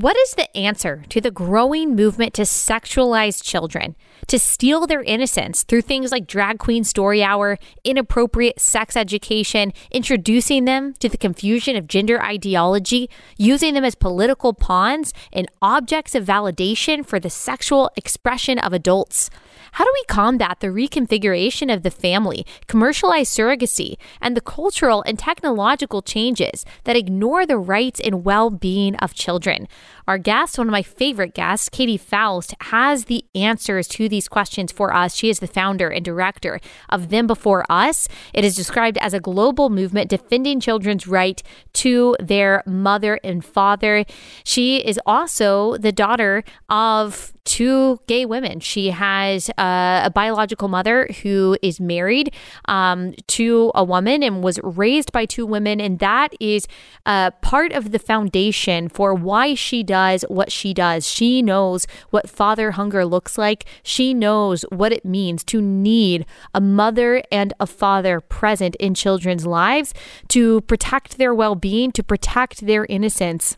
What is the answer to the growing movement to sexualize children, to steal their innocence through things like drag queen story hour, inappropriate sex education, introducing them to the confusion of gender ideology, using them as political pawns and objects of validation for the sexual expression of adults? How do we combat the reconfiguration of the family, commercialized surrogacy, and the cultural and technological changes that ignore the rights and well being of children? Our guest, one of my favorite guests, Katy Faust, has the answers to these questions for us. She is the founder and director of Them Before Us. It is described as a global movement defending children's right to their mother and father. She is also the daughter of two gay women. She has uh, a biological mother who is married um, to a woman and was raised by two women. And that is uh, part of the foundation for why she does what she does. She knows what father hunger looks like, she knows what it means to need a mother and a father present in children's lives to protect their well being, to protect their innocence.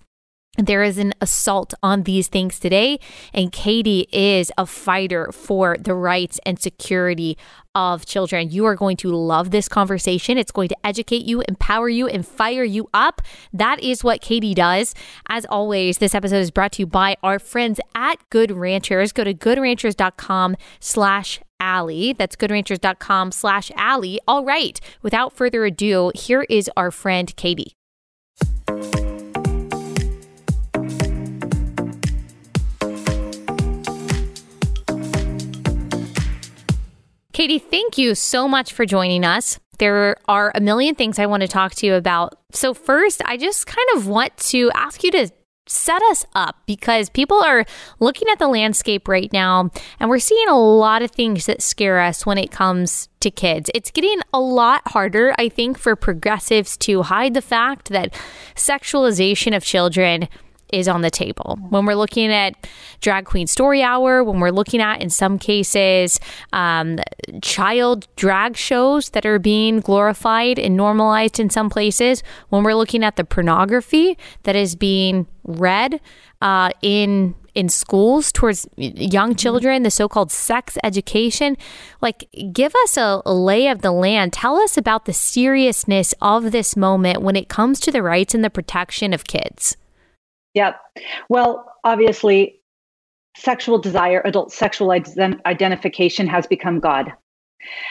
There is an assault on these things today, and Katy is a fighter for the rights and security of children. You are going to love this conversation. It's going to educate you, empower you, and fire you up. That is what Katy does. As always, this episode is brought to you by our friends at Good Ranchers. Go to goodranchers.com slash Allie. That's goodranchers.com slash Allie. All right, without further ado, here is our friend Katy. Katy, thank you so much for joining us. There are a million things I want to talk to you about. So, first, I just kind of want to ask you to set us up because people are looking at the landscape right now and we're seeing a lot of things that scare us when it comes to kids. It's getting a lot harder, I think, for progressives to hide the fact that sexualization of children is on the table. When we're looking at Drag Queen Story Hour, when we're looking at, in some cases, um, child drag shows that are being glorified and normalized in some places, when we're looking at the pornography that is being read uh, in in schools towards young mm-hmm. children, the so called sex education. Like, give us a, a, lay of the land. Tell us about the seriousness of this moment when it comes to the rights and the protection of kids. Yep. Well, obviously, sexual desire, adult sexual ident- identification has become God.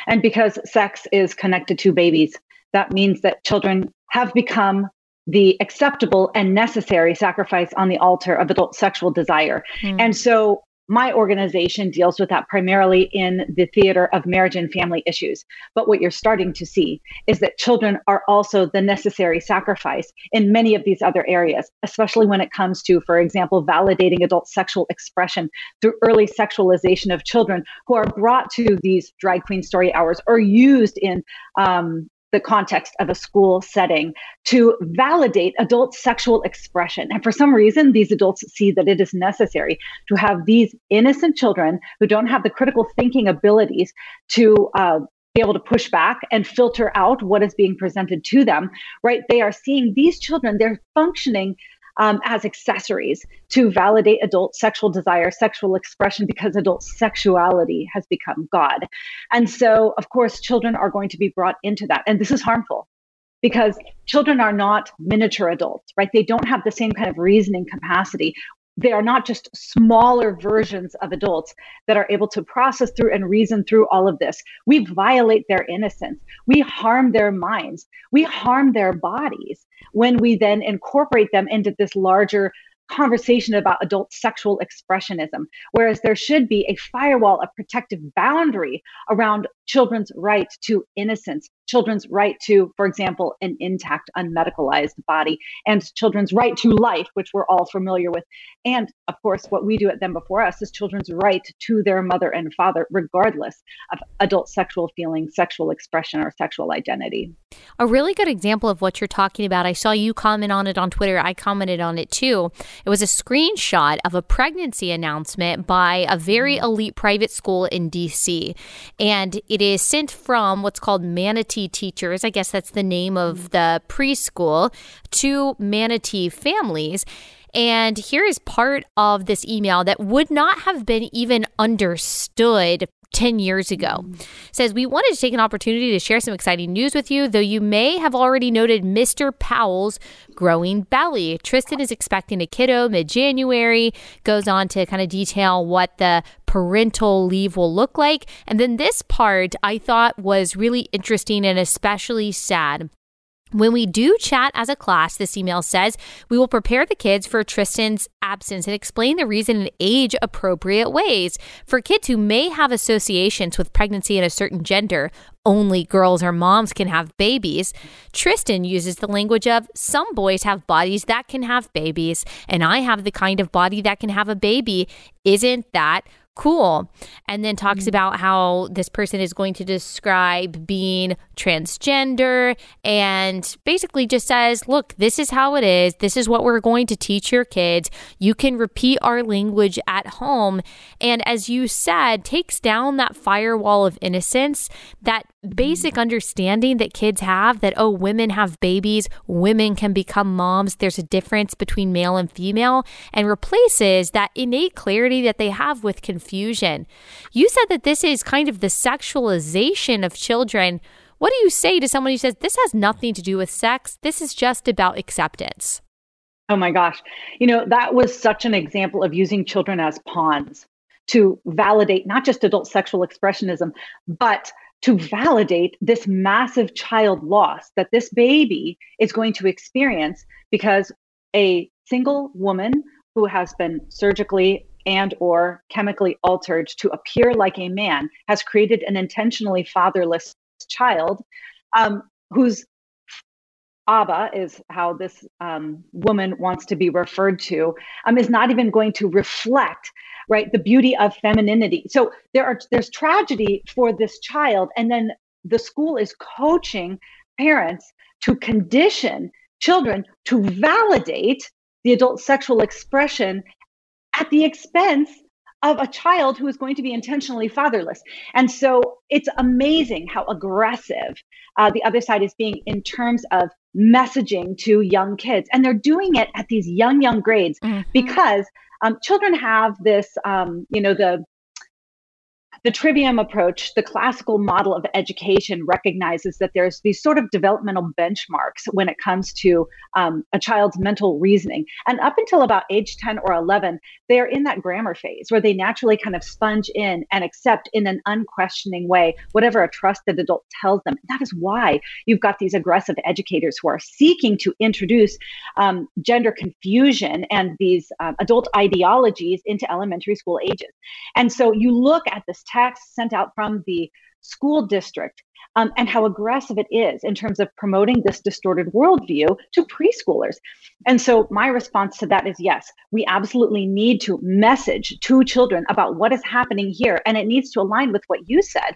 And because sex is connected to babies, that means that children have become the acceptable and necessary sacrifice on the altar of adult sexual desire. Mm. And so my organization deals with that primarily in the theater of marriage and family issues. But what you're starting to see is that children are also the necessary sacrifice in many of these other areas, especially when it comes to, for example, validating adult sexual expression through early sexualization of children who are brought to these drag queen story hours or used in um, the context of a school setting to validate adult sexual expression. And for some reason, these adults see that it is necessary to have these innocent children who don't have the critical thinking abilities to uh, be able to push back and filter out what is being presented to them, right? They are seeing these children, they're functioning um, as accessories to validate adult sexual desire, sexual expression, because adult sexuality has become God. And so, of course, children are going to be brought into that. And this is harmful because children are not miniature adults, right? They don't have the same kind of reasoning capacity they are not just smaller versions of adults that are able to process through and reason through all of this. We violate their innocence. We harm their minds. We harm their bodies when we then incorporate them into this larger conversation about adult sexual expressionism, whereas there should be a firewall, a protective boundary around children's right to innocence, children's right to, for example, an intact, unmedicalized body, and children's right to life, which we're all familiar with. And of course, what we do at Them Before Us is children's right to their mother and father, regardless of adult sexual feelings, sexual expression, or sexual identity. A really good example of what you're talking about, I saw you comment on it on Twitter. I commented on it too. It was a screenshot of a pregnancy announcement by a very mm. elite private school in DC. And it is sent from what's called Manatee Teachers. I guess that's the name of mm. the preschool to Manatee families. And here is part of this email that would not have been even understood 10 years ago. Mm. Says, We wanted to take an opportunity to share some exciting news with you, though you may have already noted Mr. Powell's growing belly. Tristan is expecting a kiddo mid January, goes on to kind of detail what the parental leave will look like. And then this part I thought was really interesting and especially sad. When we do chat as a class, this email says, we will prepare the kids for Tristan's absence and explain the reason in age appropriate ways. For kids who may have associations with pregnancy and a certain gender, only girls or moms can have babies. Tristan uses the language of some boys have bodies that can have babies, and I have the kind of body that can have a baby. Isn't that cool. And then talks mm-hmm. about how this person is going to describe being transgender and basically just says, look, this is how it is. This is what we're going to teach your kids. You can repeat our language at home. And as you said, takes down that firewall of innocence, that basic understanding that kids have that, oh, women have babies, women can become moms. There's a difference between male and female, and replaces that innate clarity that they have with confusion. You said that this is kind of the sexualization of children. What do you say to someone who says this has nothing to do with sex? This is just about acceptance? Oh my gosh. You know, that was such an example of using children as pawns to validate not just adult sexual expressionism, but to validate this massive child loss that this baby is going to experience because a single woman who has been surgically and or chemically altered to appear like a man has created an intentionally fatherless child um, whose Abba is how this um, woman wants to be referred to, um, is not even going to reflect right the beauty of femininity. So there are there's tragedy for this child, and then the school is coaching parents to condition children to validate the adult sexual expression at the expense of a child who is going to be intentionally fatherless. And so it's amazing how aggressive uh, the other side is being in terms of messaging to young kids. And they're doing it at these young, young grades mm-hmm. because um, children have this, um, you know, the the trivium approach, the classical model of education recognizes that there's these sort of developmental benchmarks when it comes to um, a child's mental reasoning. And up until about age 10 or 11, they are in that grammar phase where they naturally kind of sponge in and accept in an unquestioning way whatever a trusted adult tells them. That is why you've got these aggressive educators who are seeking to introduce um, gender confusion and these uh, adult ideologies into elementary school ages. And so you look at this text sent out from the school district um, and how aggressive it is in terms of promoting this distorted worldview to preschoolers. And so, my response to that is yes, we absolutely need to message to children about what is happening here. And it needs to align with what you said,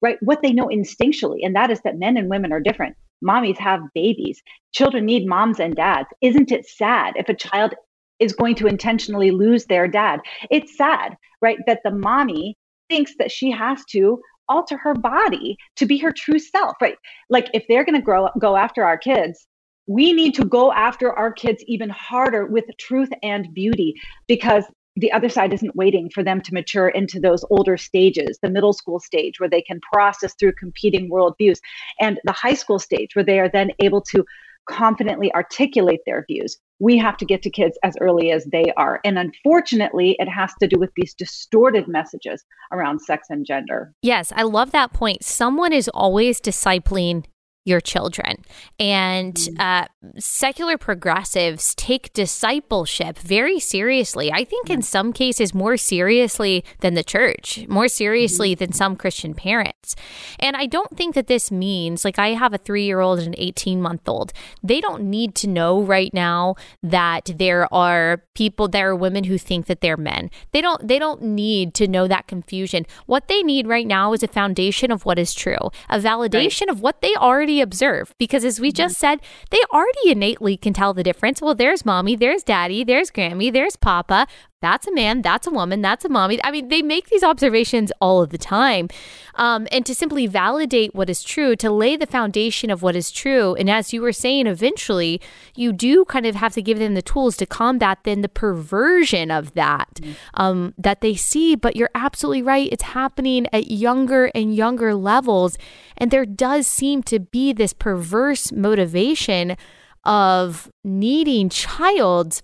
right? What they know instinctually, and that is that men and women are different. Mommies have babies. Children need moms and dads. Isn't it sad if a child is going to intentionally lose their dad? It's sad, right? That the mommy thinks that she has to alter her body to be her true self, right? Like if they're going to grow go after our kids, we need to go after our kids even harder with truth and beauty because the other side isn't waiting for them to mature into those older stages, the middle school stage where they can process through competing worldviews, and the high school stage where they are then able to confidently articulate their views. We have to get to kids as early as they are. And unfortunately, it has to do with these distorted messages around sex and gender. Yes, I love that point. Someone is always discipling your children. And mm. uh, secular progressives take discipleship very seriously. I think in some cases more seriously than the church, more seriously mm-hmm. than some Christian parents. And I don't think that this means, like, I have a three year old and an 18 month old. They don't need to know right now that there are people, there are women who think that they're men. They don't, they don't need to know that confusion. What they need right now is a foundation of what is true, a validation right. of what they already already observe because as we mm-hmm. just said, they already innately can tell the difference. Well, there's mommy, there's daddy, there's Grammy, there's papa. That's a man, that's a woman, that's a mommy. I mean, they make these observations all of the time. Um, and to simply validate what is true, to lay the foundation of what is true. And as you were saying, eventually, you do kind of have to give them the tools to combat then the perversion of that mm-hmm. um, that they see. But you're absolutely right. It's happening at younger and younger levels. And there does seem to be this perverse motivation of needing child's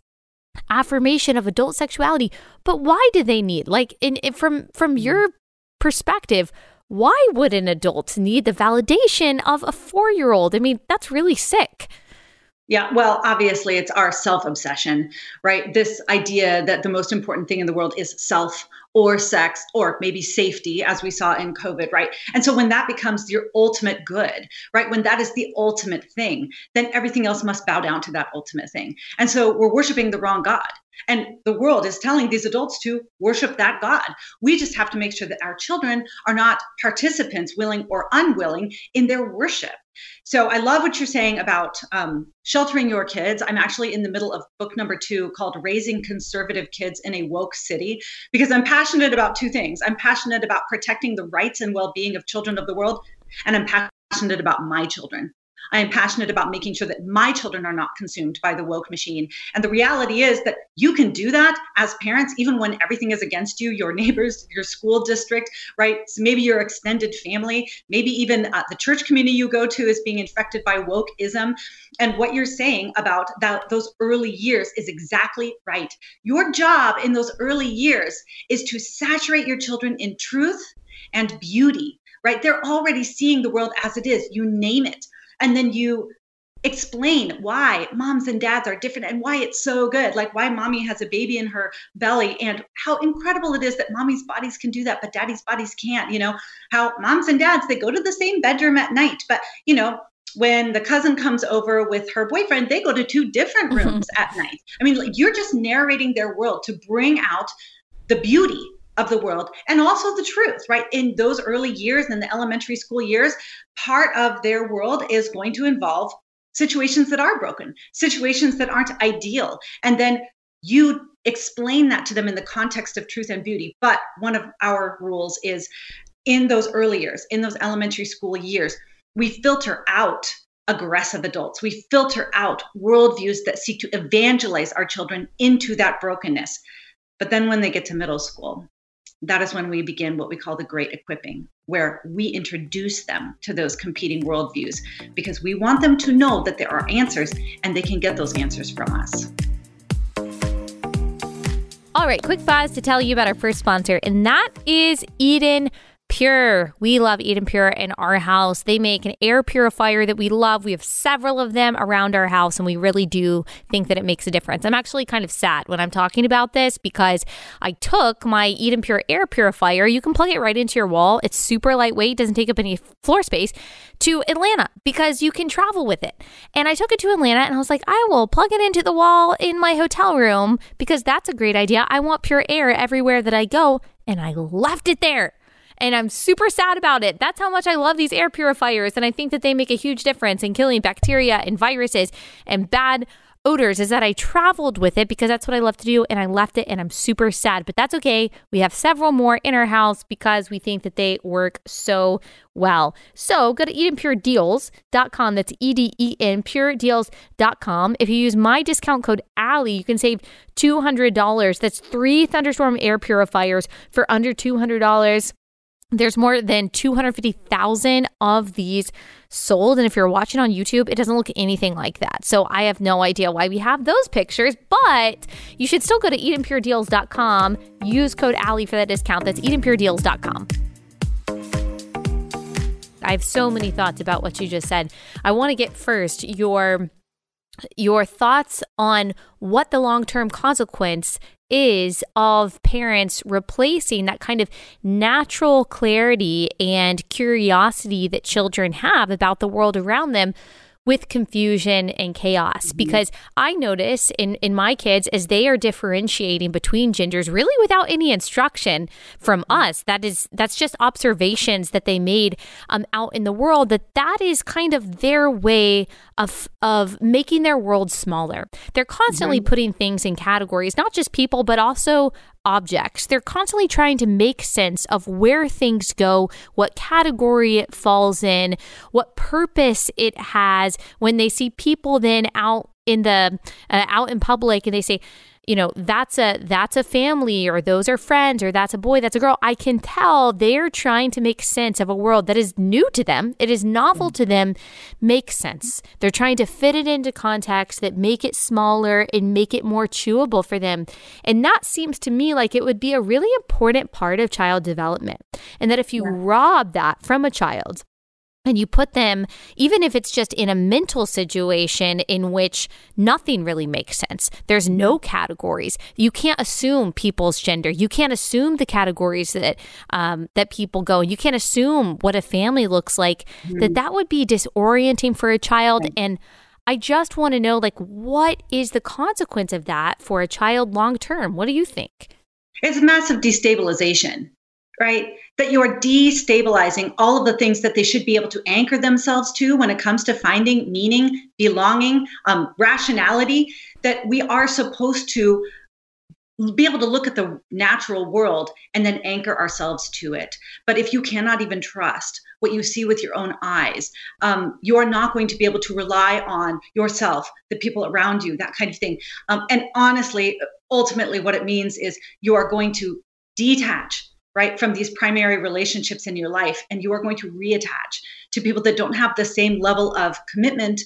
affirmation of adult sexuality. But why do they need like in, in from from mm-hmm. your perspective? Why would an adult need the validation of a four year old? I mean, that's really sick. Yeah, well, obviously, it's our self obsession, right? This idea that the most important thing in the world is self or sex or maybe safety, as we saw in COVID, right? And so when that becomes your ultimate good, right? When that is the ultimate thing, then everything else must bow down to that ultimate thing. And so we're worshiping the wrong God. And the world is telling these adults to worship that God. We just have to make sure that our children are not participants, willing or unwilling, in their worship. So I love what you're saying about um, sheltering your kids. I'm actually in the middle of book number two called Raising Conservative Kids in a Woke City because I'm passionate about two things. I'm passionate about protecting the rights and well being of children of the world, and I'm passionate about my children. I am passionate about making sure that my children are not consumed by the woke machine. And the reality is that you can do that as parents, even when everything is against you, your neighbors, your school district, right? So maybe your extended family, maybe even uh, the church community you go to is being infected by wokeism. And what you're saying about that, those early years is exactly right. Your job in those early years is to saturate your children in truth and beauty right? They're already seeing the world as it is. You name it and then you explain why moms and dads are different and why it's so good like why mommy has a baby in her belly and how incredible it is that mommy's bodies can do that but daddy's bodies can't you know how moms and dads they go to the same bedroom at night but you know when the cousin comes over with her boyfriend they go to two different rooms mm-hmm. at night i mean like, you're just narrating their world to bring out the beauty of the world and also the truth, right? In those early years, in the elementary school years, part of their world is going to involve situations that are broken, situations that aren't ideal. And then you explain that to them in the context of truth and beauty. But one of our rules is in those early years, in those elementary school years, we filter out aggressive adults. We filter out worldviews that seek to evangelize our children into that brokenness. But then when they get to middle school, that is when we begin what we call the great equipping, where we introduce them to those competing worldviews because we want them to know that there are answers and they can get those answers from us. All right, quick pause to tell you about our first sponsor, and that is Eden Pure. We love Eden Pure in our house. They make an air purifier that we love. We have several of them around our house, and we really do think that it makes a difference. I'm actually kind of sad when I'm talking about this because I took my Eden Pure air purifier. You can plug it right into your wall. It's super lightweight, doesn't take up any floor space to Atlanta because you can travel with it. And I took it to Atlanta and I was like, I will plug it into the wall in my hotel room because that's a great idea. I want pure air everywhere that I go. And I left it there and I'm super sad about it. That's how much I love these air purifiers. And I think that they make a huge difference in killing bacteria and viruses and bad odors is that I traveled with it because that's what I love to do and I left it and I'm super sad. But that's okay. We have several more in our house because we think that they work so well. So go to EdenPureDeals.com. That's E D E N PureDeals.com. If you use my discount code Allie, you can save $200. That's three Thunderstorm air purifiers for under $200. There's more than 250,000 of these sold. And if you're watching on YouTube, it doesn't look anything like that. So I have no idea why we have those pictures, but you should still go to EdenPureDeals.com. Use code Allie for that discount. That's EdenPureDeals.com. I have so many thoughts about what you just said. I want to get first your your thoughts on what the long-term consequence is of parents replacing that kind of natural clarity and curiosity that children have about the world around them with confusion and chaos. Mm-hmm. Because I notice in, in my kids, as they are differentiating between genders, really without any instruction from mm-hmm. us, that is, that's just observations that they made um, out in the world, that that is kind of their way of, of making their world smaller. They're constantly mm-hmm. putting things in categories, not just people, but also objects. They're constantly trying to make sense of where things go, what category it falls in, what purpose it has when they see people then out in the uh, out in public and they say you know that's a that's a family or those are friends or that's a boy that's a girl. I can tell they're trying to make sense of a world that is new to them. It is novel to them. Make sense. They're trying to fit it into context that make it smaller and make it more chewable for them. And that seems to me like it would be a really important part of child development. And that if you yeah. rob that from a child and you put them, even if it's just in a mental situation in which nothing really makes sense, there's no categories. You can't assume people's gender. You can't assume the categories that um, that people go. You can't assume what a family looks like. Mm-hmm. That that would be disorienting for a child. Right. And I just want to know, like, what is the consequence of that for a child long term? What do you think? It's massive destabilization right? That you are destabilizing all of the things that they should be able to anchor themselves to when it comes to finding meaning, belonging, um, rationality, that we are supposed to be able to look at the natural world and then anchor ourselves to it. But if you cannot even trust what you see with your own eyes, um, you are not going to be able to rely on yourself, the people around you, that kind of thing. Um, and honestly, ultimately, what it means is you are going to detach right from these primary relationships in your life and you are going to reattach to people that don't have the same level of commitment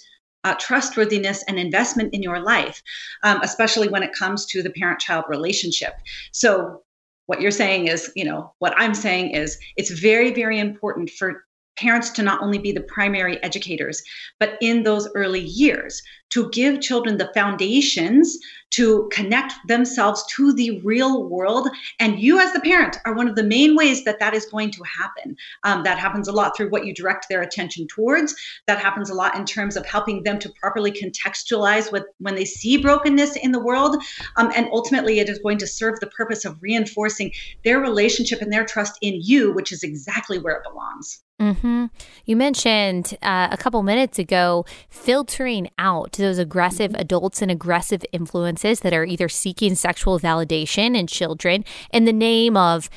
uh, trustworthiness and investment in your life um, especially when it comes to the parent child relationship. So what you're saying is you know what i'm saying is it's very very important for parents to not only be the primary educators, but in those early years to give children the foundations to connect themselves to the real world. And you, as the parent, are one of the main ways that that is going to happen. Um, that happens a lot through what you direct their attention towards. That happens a lot in terms of helping them to properly contextualize what when they see brokenness in the world. Um, and ultimately, it is going to serve the purpose of reinforcing their relationship and their trust in you, which is exactly where it belongs. Mm-hmm. You mentioned uh, a couple minutes ago filtering out those aggressive adults and aggressive influences that are either seeking sexual validation in children in the name of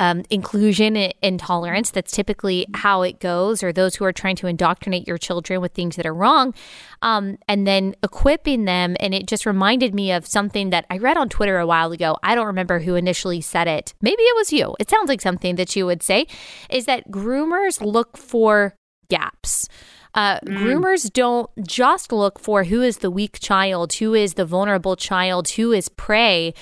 um, inclusion and tolerance. That's typically how it goes, or those who are trying to indoctrinate your children with things that are wrong, um, and then equipping them. And it just reminded me of something that I read on Twitter a while ago. I don't remember who initially said it. Maybe it was you. It sounds like something that you would say is that groomers look for gaps. Uh, mm. Groomers don't just look for who is the weak child, who is the vulnerable child, who is prey,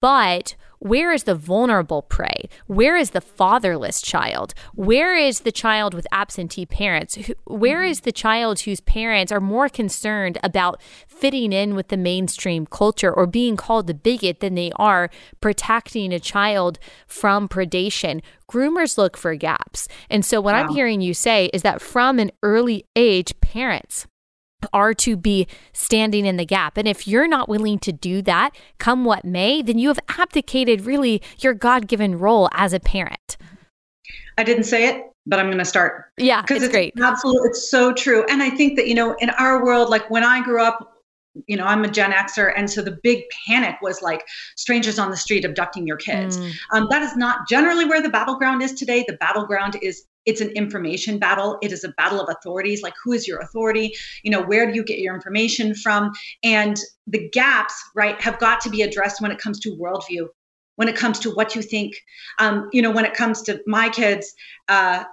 but where is the vulnerable prey? Where is the fatherless child? Where is the child with absentee parents? Where is the child whose parents are more concerned about fitting in with the mainstream culture or being called a bigot than they are protecting a child from predation? Groomers look for gaps. And so, what wow. I'm hearing you say is that from an early age, parents are to be standing in the gap. And if you're not willing to do that, come what may, then you have abdicated really your God given role as a parent. I didn't say it, but I'm going to start. Yeah, because it's, it's great. Absolutely, it's so true. And I think that you know, in our world, like when I grew up, you know, I'm a Gen Xer, and so the big panic was like strangers on the street abducting your kids. Mm. Um, that is not generally where the battleground is today. The battleground is it's an information battle. It is a battle of authorities like who is your authority? You know where do you get your information from? And the gaps right have got to be addressed when it comes to worldview when it comes to what you think. Um, you know when it comes to my kids uh,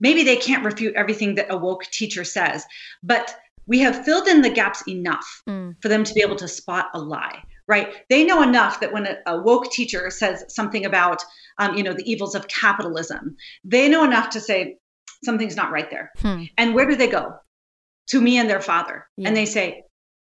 maybe they can't refute everything that a woke teacher says but we have filled in the gaps enough mm. for them to be able to spot a lie right they know enough that when a, a woke teacher says something about um, you know, the evils of capitalism. They know enough to say something's not right there. Hmm. And where do they go? To me and their father. Yeah. And they say,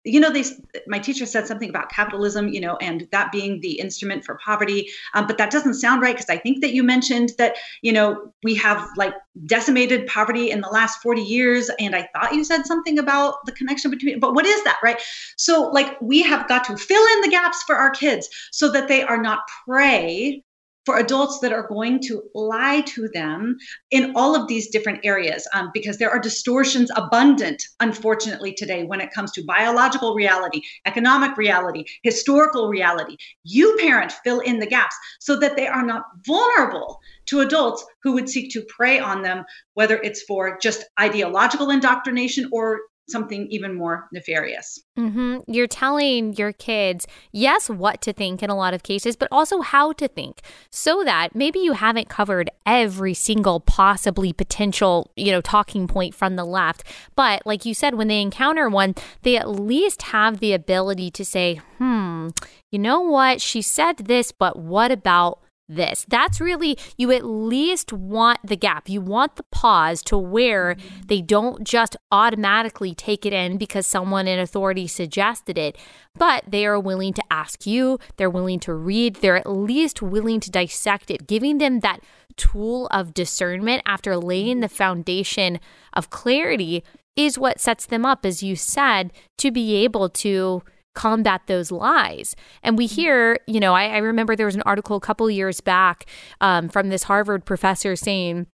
you know they my teacher said something about capitalism you know and that being the instrument for poverty. Um, but that doesn't sound right because i think that you mentioned that you know we have like decimated poverty in the last 40 years and i thought you said something about the connection between but what is that right? So like we have got to fill in the gaps for our kids so that they are not prey for adults that are going to lie to them in all of these different areas um, because there are distortions abundant, unfortunately, today when it comes to biological reality, economic reality, historical reality. You, parent, fill in the gaps so that they are not vulnerable to adults who would seek to prey on them, whether it's for just ideological indoctrination or something even more nefarious. Mm-hmm. You're telling your kids, yes, what to think in a lot of cases, but also how to think so that maybe you haven't covered every single possibly potential, you know, talking point from the left. But like you said, when they encounter one, they at least have the ability to say, hmm, you know what? She said this, but what about this. That's really, you at least want the gap. You want the pause to where they don't just automatically take it in because someone in authority suggested it, but they are willing to ask you, they're willing to read, they're at least willing to dissect it, giving them that tool of discernment after laying the foundation of clarity is what sets them up, as you said, to be able to combat those lies. And we mm-hmm. hear, you know, I, I remember there was an article a couple years back um, from this Harvard professor saying,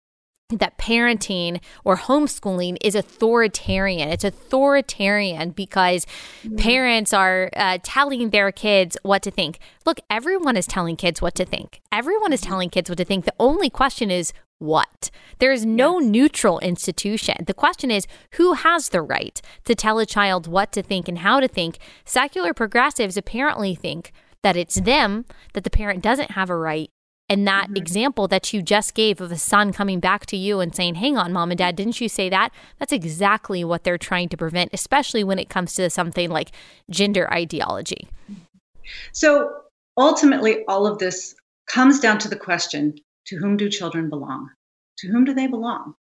that parenting or homeschooling is authoritarian. It's authoritarian because mm-hmm. parents are uh, telling their kids what to think. Look, everyone is telling kids what to think. Everyone is mm-hmm. telling kids what to think. The only question is what? There is no yes. neutral institution. The question is who has the right to tell a child what to think and how to think? Secular progressives apparently think that it's them, that the parent doesn't have a right. And that mm-hmm. example that you just gave of a son coming back to you and saying, Hang on, mom and dad, didn't you say that? That's exactly what they're trying to prevent, especially when it comes to something like gender ideology. So ultimately, all of this comes down to the question to whom do children belong? To whom do they belong?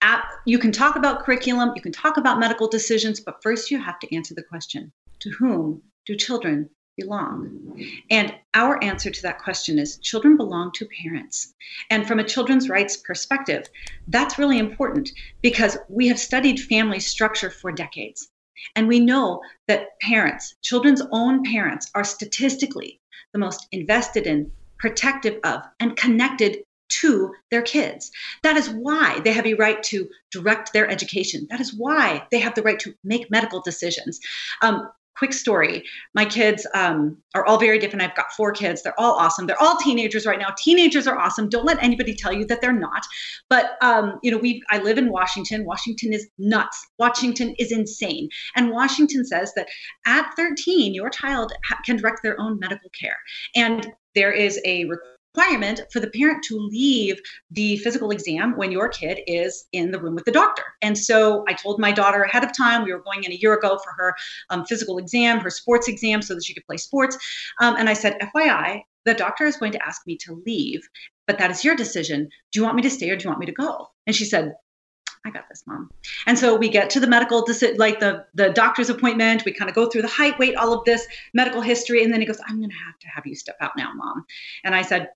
At, you can talk about curriculum, you can talk about medical decisions, but first you have to answer the question to whom do children belong? And our answer to that question is children belong to parents. And from a children's rights perspective, that's really important because we have studied family structure for decades. And we know that parents, children's own parents, are statistically the most invested in, protective of, and connected to their kids. That is why they have a right to direct their education. That is why they have the right to make medical decisions. Um, quick story. My kids um, are all very different. I've got four kids. They're all awesome. They're all teenagers right now. Teenagers are awesome. Don't let anybody tell you that they're not. But um, you know we i live in washington. Washington is nuts. Washington is insane. And washington says that at 13 your child ha- can direct their own medical care. And there is a requirement for the parent to leave the physical exam when your kid is in the room with the doctor. And so I told my daughter ahead of time, we were going in a year ago for her um, physical exam, her sports exam, so that she could play sports. Um, and I said, FYI, the doctor is going to ask me to leave, but that is your decision. Do you want me to stay or do you want me to go? And she said, I got this, mom. And so we get to the medical, like the the doctor's appointment. We kind of go through the height, weight, all of this medical history, and then he goes, "I'm going to have to have you step out now, mom." And I said,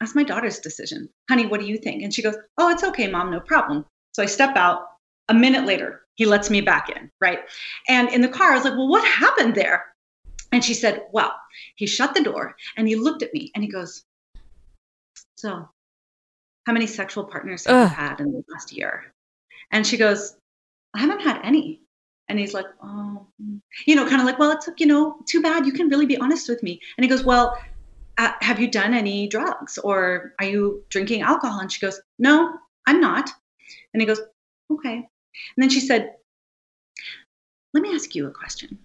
that's my daughter's decision. Honey, what do you think? And she goes, Oh, it's okay, mom, no problem. So I step out. A minute later, he lets me back in, right? And in the car, I was like, Well, what happened there? And she said, Well, he shut the door and he looked at me and he goes, So, how many sexual partners have Ugh. you had in the last year? And she goes, I haven't had any. And he's like, Oh, hmm. you know, kind of like, Well, it's, you know, too bad. You can really be honest with me. And he goes, Well, Uh, have you done any drugs or are you drinking alcohol? And she goes, no, I'm not. And he goes, okay. And then she said, let me ask you a question.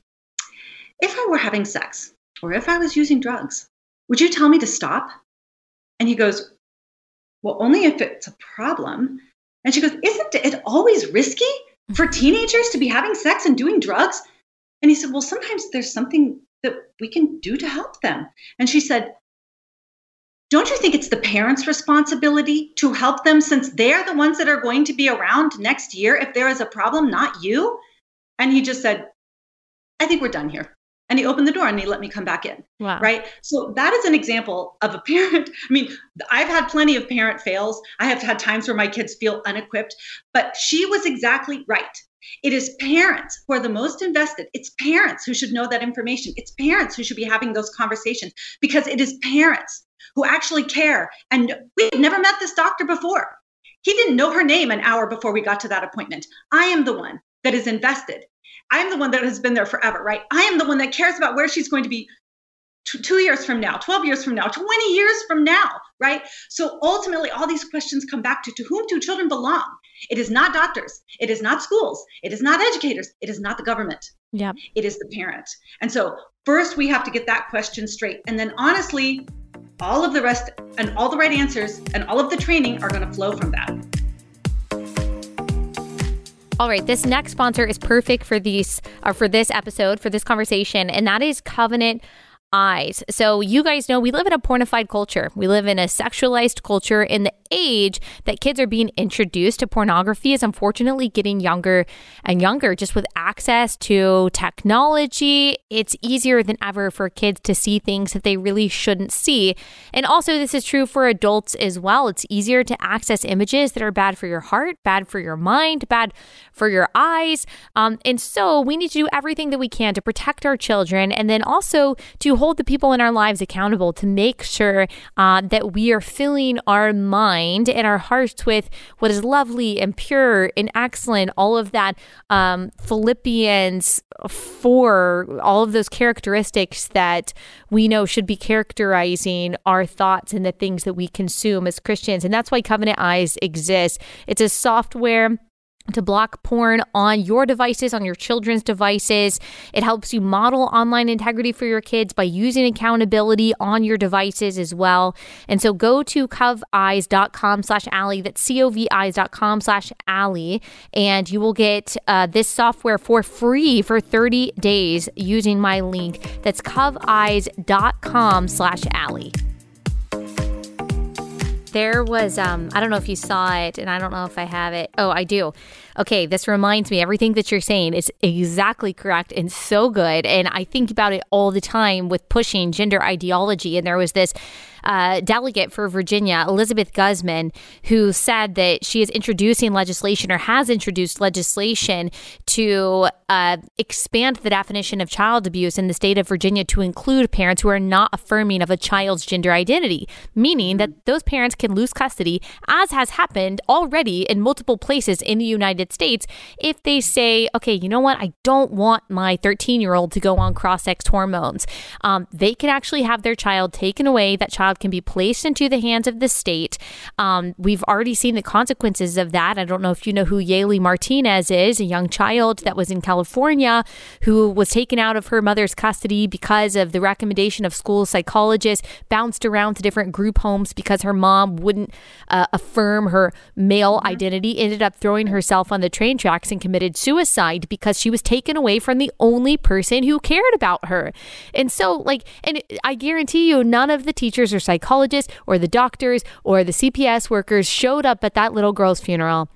If I were having sex or if I was using drugs, would you tell me to stop? And he goes, well, only if it's a problem. And she goes, isn't it always risky for mm-hmm. teenagers to be having sex and doing drugs? And he said, well, sometimes there's something that we can do to help them. And she said, don't you think it's the parents' responsibility to help them since they're the ones that are going to be around next year if there is a problem, not you? And he just said, I think we're done here. And he opened the door and he let me come back in. Wow. Right. So that is an example of a parent. I mean, I've had plenty of parent fails. I have had times where my kids feel unequipped, but she was exactly right. It is parents who are the most invested. It's parents who should know that information. It's parents who should be having those conversations because it is parents who actually care. And we had never met this doctor before. He didn't know her name an hour before we got to that appointment. I am the one that is invested. I'm the one that has been there forever, right? I am the one that cares about where she's going to be t- two years from now, 12 years from now, 20 years from now, right? So ultimately, all these questions come back to to whom do children belong? It is not doctors, it is not schools, it is not educators, it is not the government. Yeah. It is the parent. And so first we have to get that question straight. And then honestly, all of the rest and all the right answers and all of the training are going to flow from that. All right, this next sponsor is perfect for these uh, for this episode, for this conversation, and that is Covenant eyes. So, you guys know we live in a pornified culture. We live in a sexualized culture, and the age that kids are being introduced to pornography is unfortunately getting younger and younger. Just with access to technology, it's easier than ever for kids to see things that they really shouldn't see. And also, this is true for adults as well. It's easier to access images that are bad for your heart, bad for your mind, bad for your eyes. Um, and so, we need to do everything that we can to protect our children and then also to hold the people in our lives accountable to make sure uh, that we are filling our mind and our hearts with what is lovely and pure and excellent, all of that um, Philippians 4, all of those characteristics that we know should be characterizing our thoughts and the things that we consume as Christians. And that's why Covenant Eyes exists. It's a software to block porn on your devices, on your children's devices. It helps you model online integrity for your kids by using accountability on your devices as well. And so go to coveyes.com slash Allie. That's C-O-V-eyes.com slash Allie. And you will get uh, this software for free for 30 days using my link. That's coveyes.com slash Allie there was um I don't know if you saw it and I don't know if I have it. Oh, I do. Okay, this reminds me everything that you're saying is exactly correct and so good and I think about it all the time with pushing gender ideology and there was this uh, delegate for Virginia, Elizabeth Guzman, who said that she is introducing legislation or has introduced legislation to uh, expand the definition of child abuse in the state of Virginia to include parents who are not affirming of a child's gender identity, meaning that those parents can lose custody, as has happened already in multiple places in the United States, if they say, okay, you know what, I don't want my 13 year old to go on cross sex hormones. Um, they can actually have their child taken away. That child can be placed into the hands of the state. Um, we've already seen the consequences of that. I don't know if you know who Yaeli Martinez is, a young child that was in California who was taken out of her mother's custody because of the recommendation of school psychologists, bounced around to different group homes because her mom wouldn't uh, affirm her male mm-hmm. identity, ended up throwing herself on the train tracks and committed suicide because she was taken away from the only person who cared about her. And so, like, and I guarantee you, none of the teachers or psychologists or the doctors or the CPS workers showed up at that little girl's funeral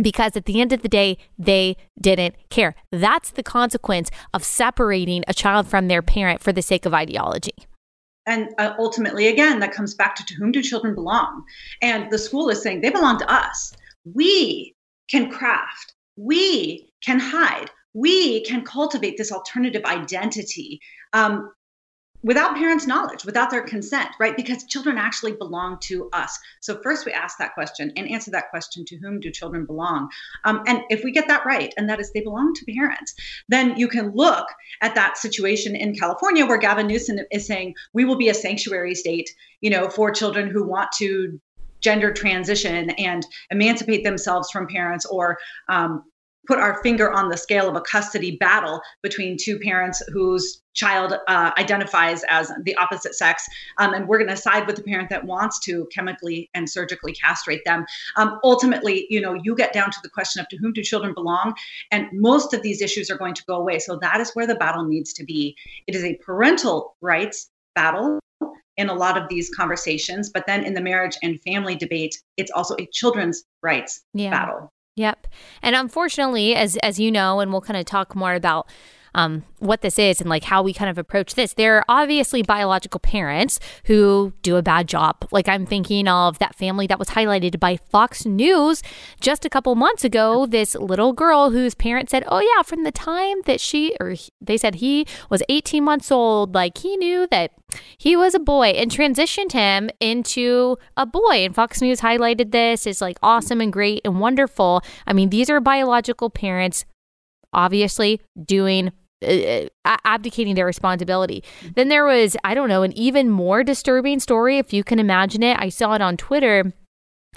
because at the end of the day, they didn't care. That's the consequence of separating a child from their parent for the sake of ideology. And uh, ultimately, again, that comes back to to whom do children belong? And the school is saying they belong to us. We can craft, we can hide, we can cultivate this alternative identity. Um, without parents' knowledge, without their consent, right? Because children actually belong to us. So first we ask that question and answer that question: To whom do children belong? Um, and if we get that right, and that is they belong to parents, then you can look at that situation in California where Gavin Newsom is saying we will be a sanctuary state, you know, for children who want to gender transition and emancipate themselves from parents or um, put our finger on the scale of a custody battle between two parents whose child uh, identifies as the opposite sex. Um, and we're going to side with the parent that wants to chemically and surgically castrate them. Um, ultimately you know you get down to the question of to whom do children belong? And most of these issues are going to go away. So that is where the battle needs to be. It is a parental rights battle in a lot of these conversations but then in the marriage and family debate it's also a children's rights yeah. battle Yep. And unfortunately, as as you know, and we'll kind of talk more about um, what this is and like how we kind of approach this. There are obviously biological parents who do a bad job. Like I'm thinking of that family that was highlighted by Fox News just a couple months ago. This little girl whose parents said, "Oh yeah, from the time that she or they said he was 18 months old, like he knew that he was a boy and transitioned him into a boy." And Fox News highlighted this as like awesome and great and wonderful. I mean, these are biological parents obviously doing uh, uh abdicating their responsibility. Then there was, I don't know, an even more disturbing story, if you can imagine it. I saw it on Twitter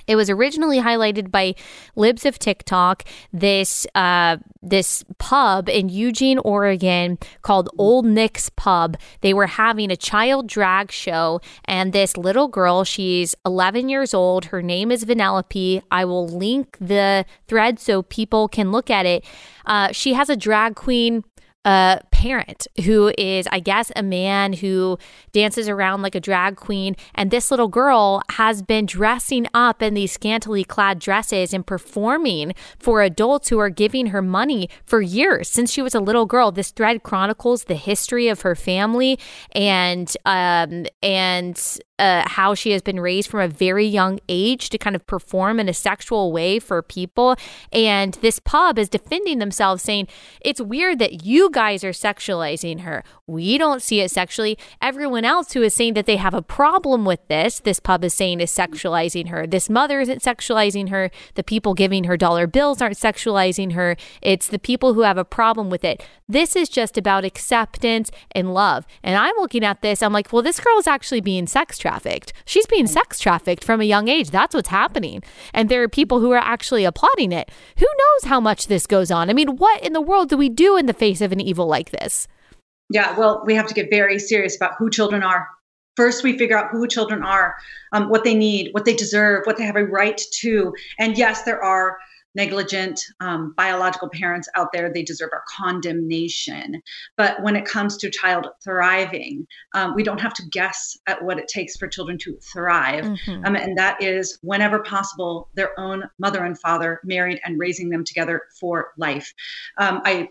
it was originally highlighted by Libs of TikTok, this uh, this pub in Eugene, Oregon called Old Nick's Pub. They were having a child drag show, and this little girl, she's 11 years old. Her name is Vanellope. I will link the thread so people can look at it. Uh, she has a drag queen a parent who is, I guess, a man who dances around like a drag queen. And this little girl has been dressing up in these scantily clad dresses and performing for adults who are giving her money for years since she was a little girl. This thread chronicles the history of her family and um, and uh, how she has been raised from a very young age to kind of perform in a sexual way for people. And this pub is defending themselves, saying, It's weird that you guys are sexualizing her. We don't see it sexually. Everyone else who is saying that they have a problem with this, this pub is saying is sexualizing her. This mother isn't sexualizing her. The people giving her dollar bills aren't sexualizing her. It's the people who have a problem with it. This is just about acceptance and love. And I'm looking at this, I'm like, well, this girl is actually being sex trafficked. She's being sex trafficked from a young age. That's what's happening. And there are people who are actually applauding it. Who knows how much this goes on? I mean, what in the world do we do in the face of an evil like this? Yeah, well, we have to get very serious about who children are. First, we figure out who children are, um, what they need, what they deserve, what they have a right to. And yes, there are negligent um, biological parents out there, they deserve our condemnation. But when it comes to child thriving, um, we don't have to guess at what it takes for children to thrive. Mm-hmm. Um, and that is, whenever possible, their own mother and father married and raising them together for life. Um, I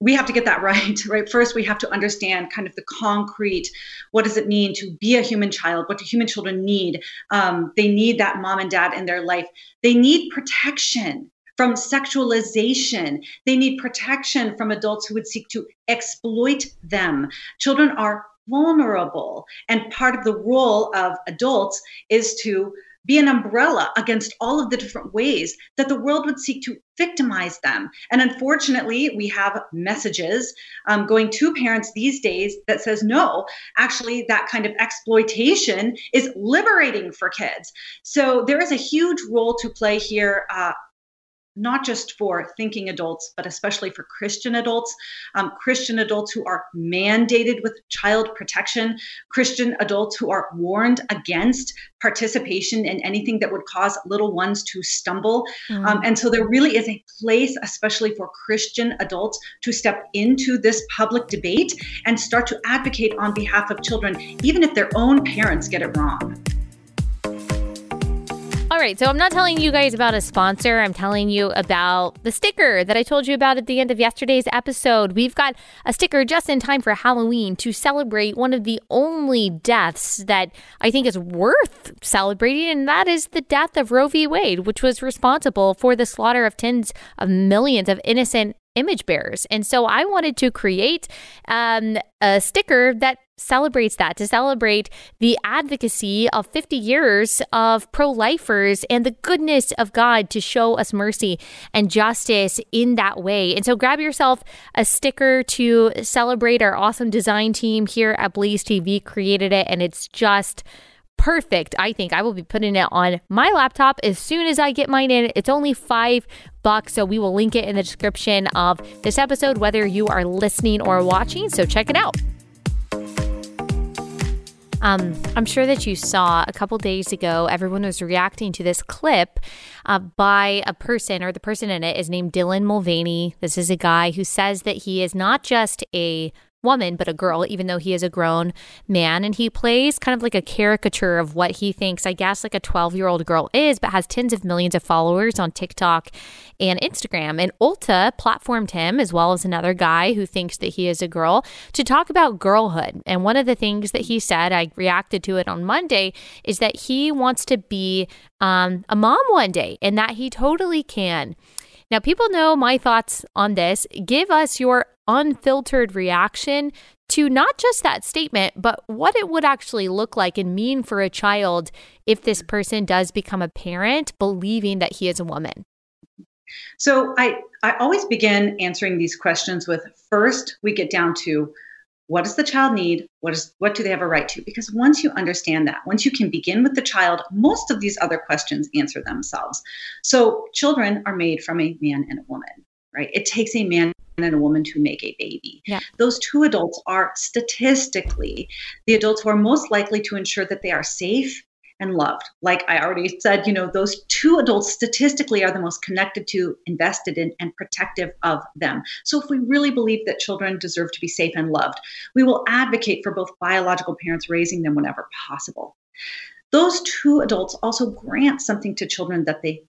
we have to get that right right? First we have to understand kind of the concrete what does it mean to be a human child? What do human children need? Um, they need that mom and dad in their life. They need protection from sexualization. They need protection from adults who would seek to exploit them. Children are vulnerable and part of the role of adults is to be an umbrella against all of the different ways that the world would seek to victimize them. And unfortunately, we have messages um, going to parents these days that says, no, actually, that kind of exploitation is liberating for kids. So there is a huge role to play here. Uh, not just for thinking adults, but especially for Christian adults, um, Christian adults who are mandated with child protection, Christian adults who are warned against participation in anything that would cause little ones to stumble. Mm. Um, and so there really is a place, especially for Christian adults, to step into this public debate and start to advocate on behalf of children, even if their own parents get it wrong. All right, so I'm not telling you guys about a sponsor. I'm telling you about the sticker that I told you about at the end of yesterday's episode. We've got a sticker just in time for Halloween to celebrate one of the only deaths that I think is worth celebrating, and that is the death of Roe v. Wade, which was responsible for the slaughter of tens of millions of innocent image bearers. And so I wanted to create um, a sticker that celebrates that, to celebrate the advocacy of 50 years of pro lifers and the goodness of God to show us mercy and justice in that way. And so grab yourself a sticker to celebrate. Our awesome design team here at Blaze TV created it, and it's just perfect. I think I will be putting it on my laptop as soon as I get mine in. It's only five bucks, so we will link it in the description of this episode, whether you are listening or watching. So check it out. Um, I'm sure that you saw a couple days ago, everyone was reacting to this clip uh, by a person, or the person in it is named Dylan Mulvaney. This is a guy who says that he is not just a woman, but a girl, even though he is a grown man. And he plays kind of like a caricature of what he thinks, I guess, like a 12 year old girl is, but has tens of millions of followers on TikTok and Instagram. And Ulta platformed him, as well as another guy who thinks that he is a girl, to talk about girlhood. And one of the things that he said, I reacted to it on Monday, is that he wants to be um, a mom one day and that he totally can. Now, people know my thoughts on this. Give us your unfiltered reaction to not just that statement, but what it would actually look like and mean for a child if this person does become a parent believing that he is a woman. So I, I always begin answering these questions with first we get down to what does the child need? What is what do they have a right to? Because once you understand that once you can begin with the child most of these other questions answer themselves. So children are made from a man and a woman right? It takes a man and a woman to make a baby. Yeah. Those two adults are statistically the adults who are most likely to ensure that they are safe and loved. Like I already said, you know, those two adults statistically are the most connected to, invested in, and protective of them. So if we really believe that children deserve to be safe and loved, we will advocate for both biological parents raising them whenever possible. Those two adults also grant something to children that they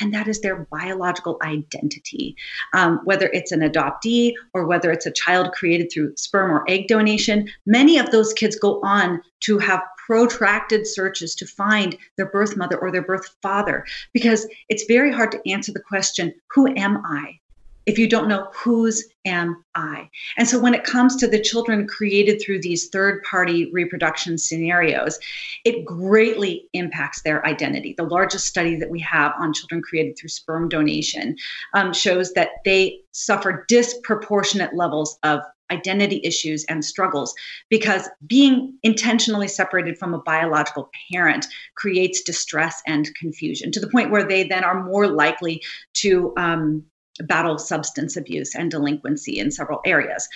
and that is their biological identity. Um, whether it's an adoptee or whether it's a child created through sperm or egg donation, many of those kids go on to have protracted searches to find their birth mother or their birth father because it's very hard to answer the question, Who am I? If you don't know whose am I. And so when it comes to the children created through these third party reproduction scenarios, it greatly impacts their identity. The largest study that we have on children created through sperm donation um, shows that they suffer disproportionate levels of identity issues and struggles because being intentionally separated from a biological parent creates distress and confusion to the point where they then are more likely to um, battle substance abuse and delinquency in several areas.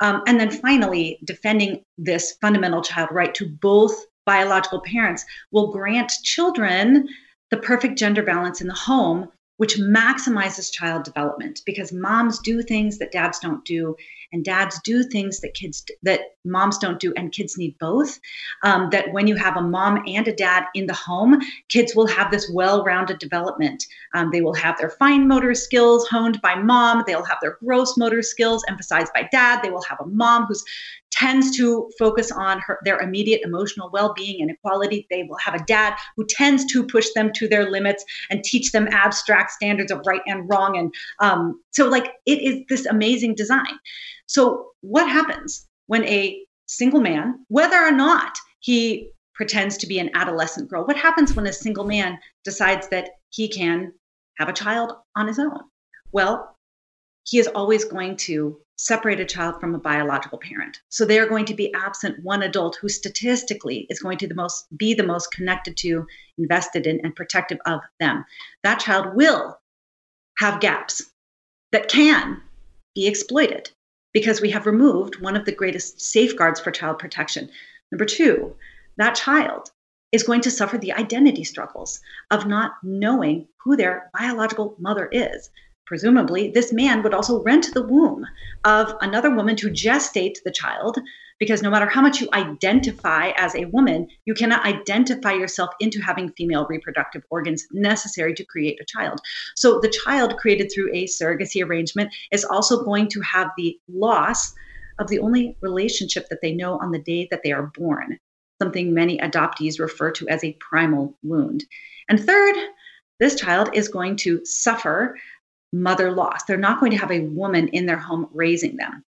Um, and then finally, defending this fundamental child right to both biological parents will grant children the perfect gender balance in the home which maximizes child development because moms do things that dads don't do and dads do things that kids that moms don't do and kids need both. Um, that when you have a mom and a dad in the home kids will have this well-rounded development. Um, they will have their fine motor skills honed by mom. They'll have their gross motor skills emphasized by dad. They will have a mom who's tends to focus on her, their immediate emotional well-being and equality. They will have a dad who tends to push them to their limits and teach them abstract standards of right and wrong. And um, so like it is this amazing design. So what happens when a single man whether or not he pretends to be an adolescent girl what happens when a single man decides that he can have a child on his own? Well he is always going to separate a child from a biological parent. So they are going to be absent one adult who statistically is going to the most be the most connected to, invested in, and protective of them. That child will have gaps that can be exploited because we have removed one of the greatest safeguards for child protection. Number two, that child is going to suffer the identity struggles of not knowing who their biological mother is presumably, this man would also rent the womb of another woman to gestate the child, because no matter how much you identify as a woman, you cannot identify yourself into having female reproductive organs necessary to create a child. So the child created through a surrogacy arrangement is also going to have the loss of the only relationship that they know on the day that they are born, something many adoptees refer to as a primal wound. And third, this child is going to suffer mother loss. They're not going to have a woman in their home raising them.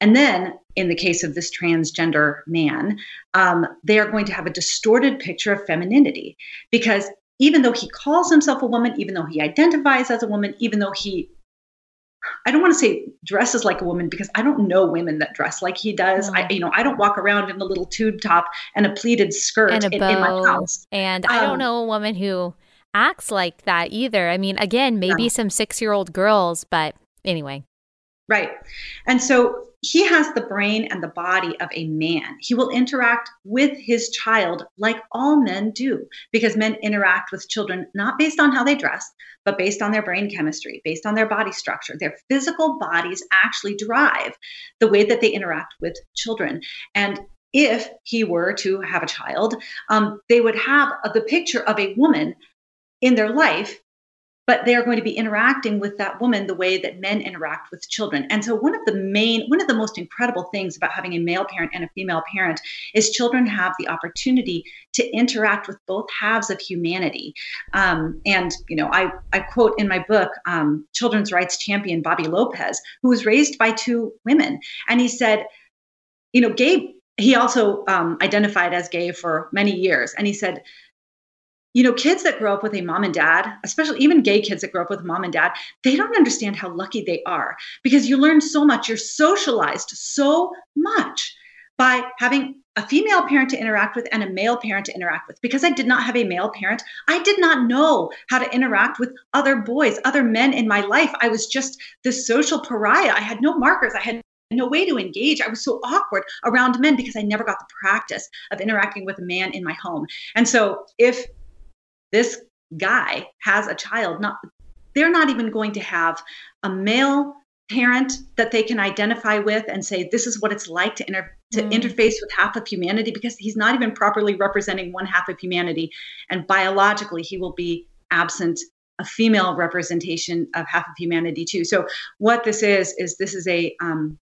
And then, in the case of this transgender man, um, they are going to have a distorted picture of femininity because even though he calls himself a woman, even though he identifies as a woman, even though he I don't want to say dresses like a woman because I don't know women that dress like he does. I, you know, I don't walk around in a little tube top and a pleated skirt and a in, bow, in my house. And I don't um, know a woman who acts like that either. I mean, again, maybe yeah. some six year old girls, but anyway. Right. And so he has the brain and the body of a man. He will interact with his child like all men do, because men interact with children not based on how they dress, but based on their brain chemistry, based on their body structure. Their physical bodies actually drive the way that they interact with children. And if he were to have a child, um, they would have the picture of a woman in their life but they are going to be interacting with that woman the way that men interact with children. And so, one of the main, one of the most incredible things about having a male parent and a female parent is children have the opportunity to interact with both halves of humanity. Um, and, you know, I, I quote in my book um, children's rights champion Bobby Lopez, who was raised by two women. And he said, you know, gay, he also um, identified as gay for many years. And he said, you know, kids that grow up with a mom and dad, especially even gay kids that grow up with mom and dad, they don't understand how lucky they are because you learn so much. You're socialized so much by having a female parent to interact with and a male parent to interact with. Because I did not have a male parent, I did not know how to interact with other boys, other men in my life. I was just the social pariah. I had no markers. I had no way to engage. I was so awkward around men because I never got the practice of interacting with a man in my home. And so if this guy has a child not they're not even going to have a male parent that they can identify with and say this is what it's like to, inter- to mm. interface with half of humanity because he's not even properly representing one half of humanity. And biologically he will be absent a female representation of half of humanity too. So what this is is this is a um,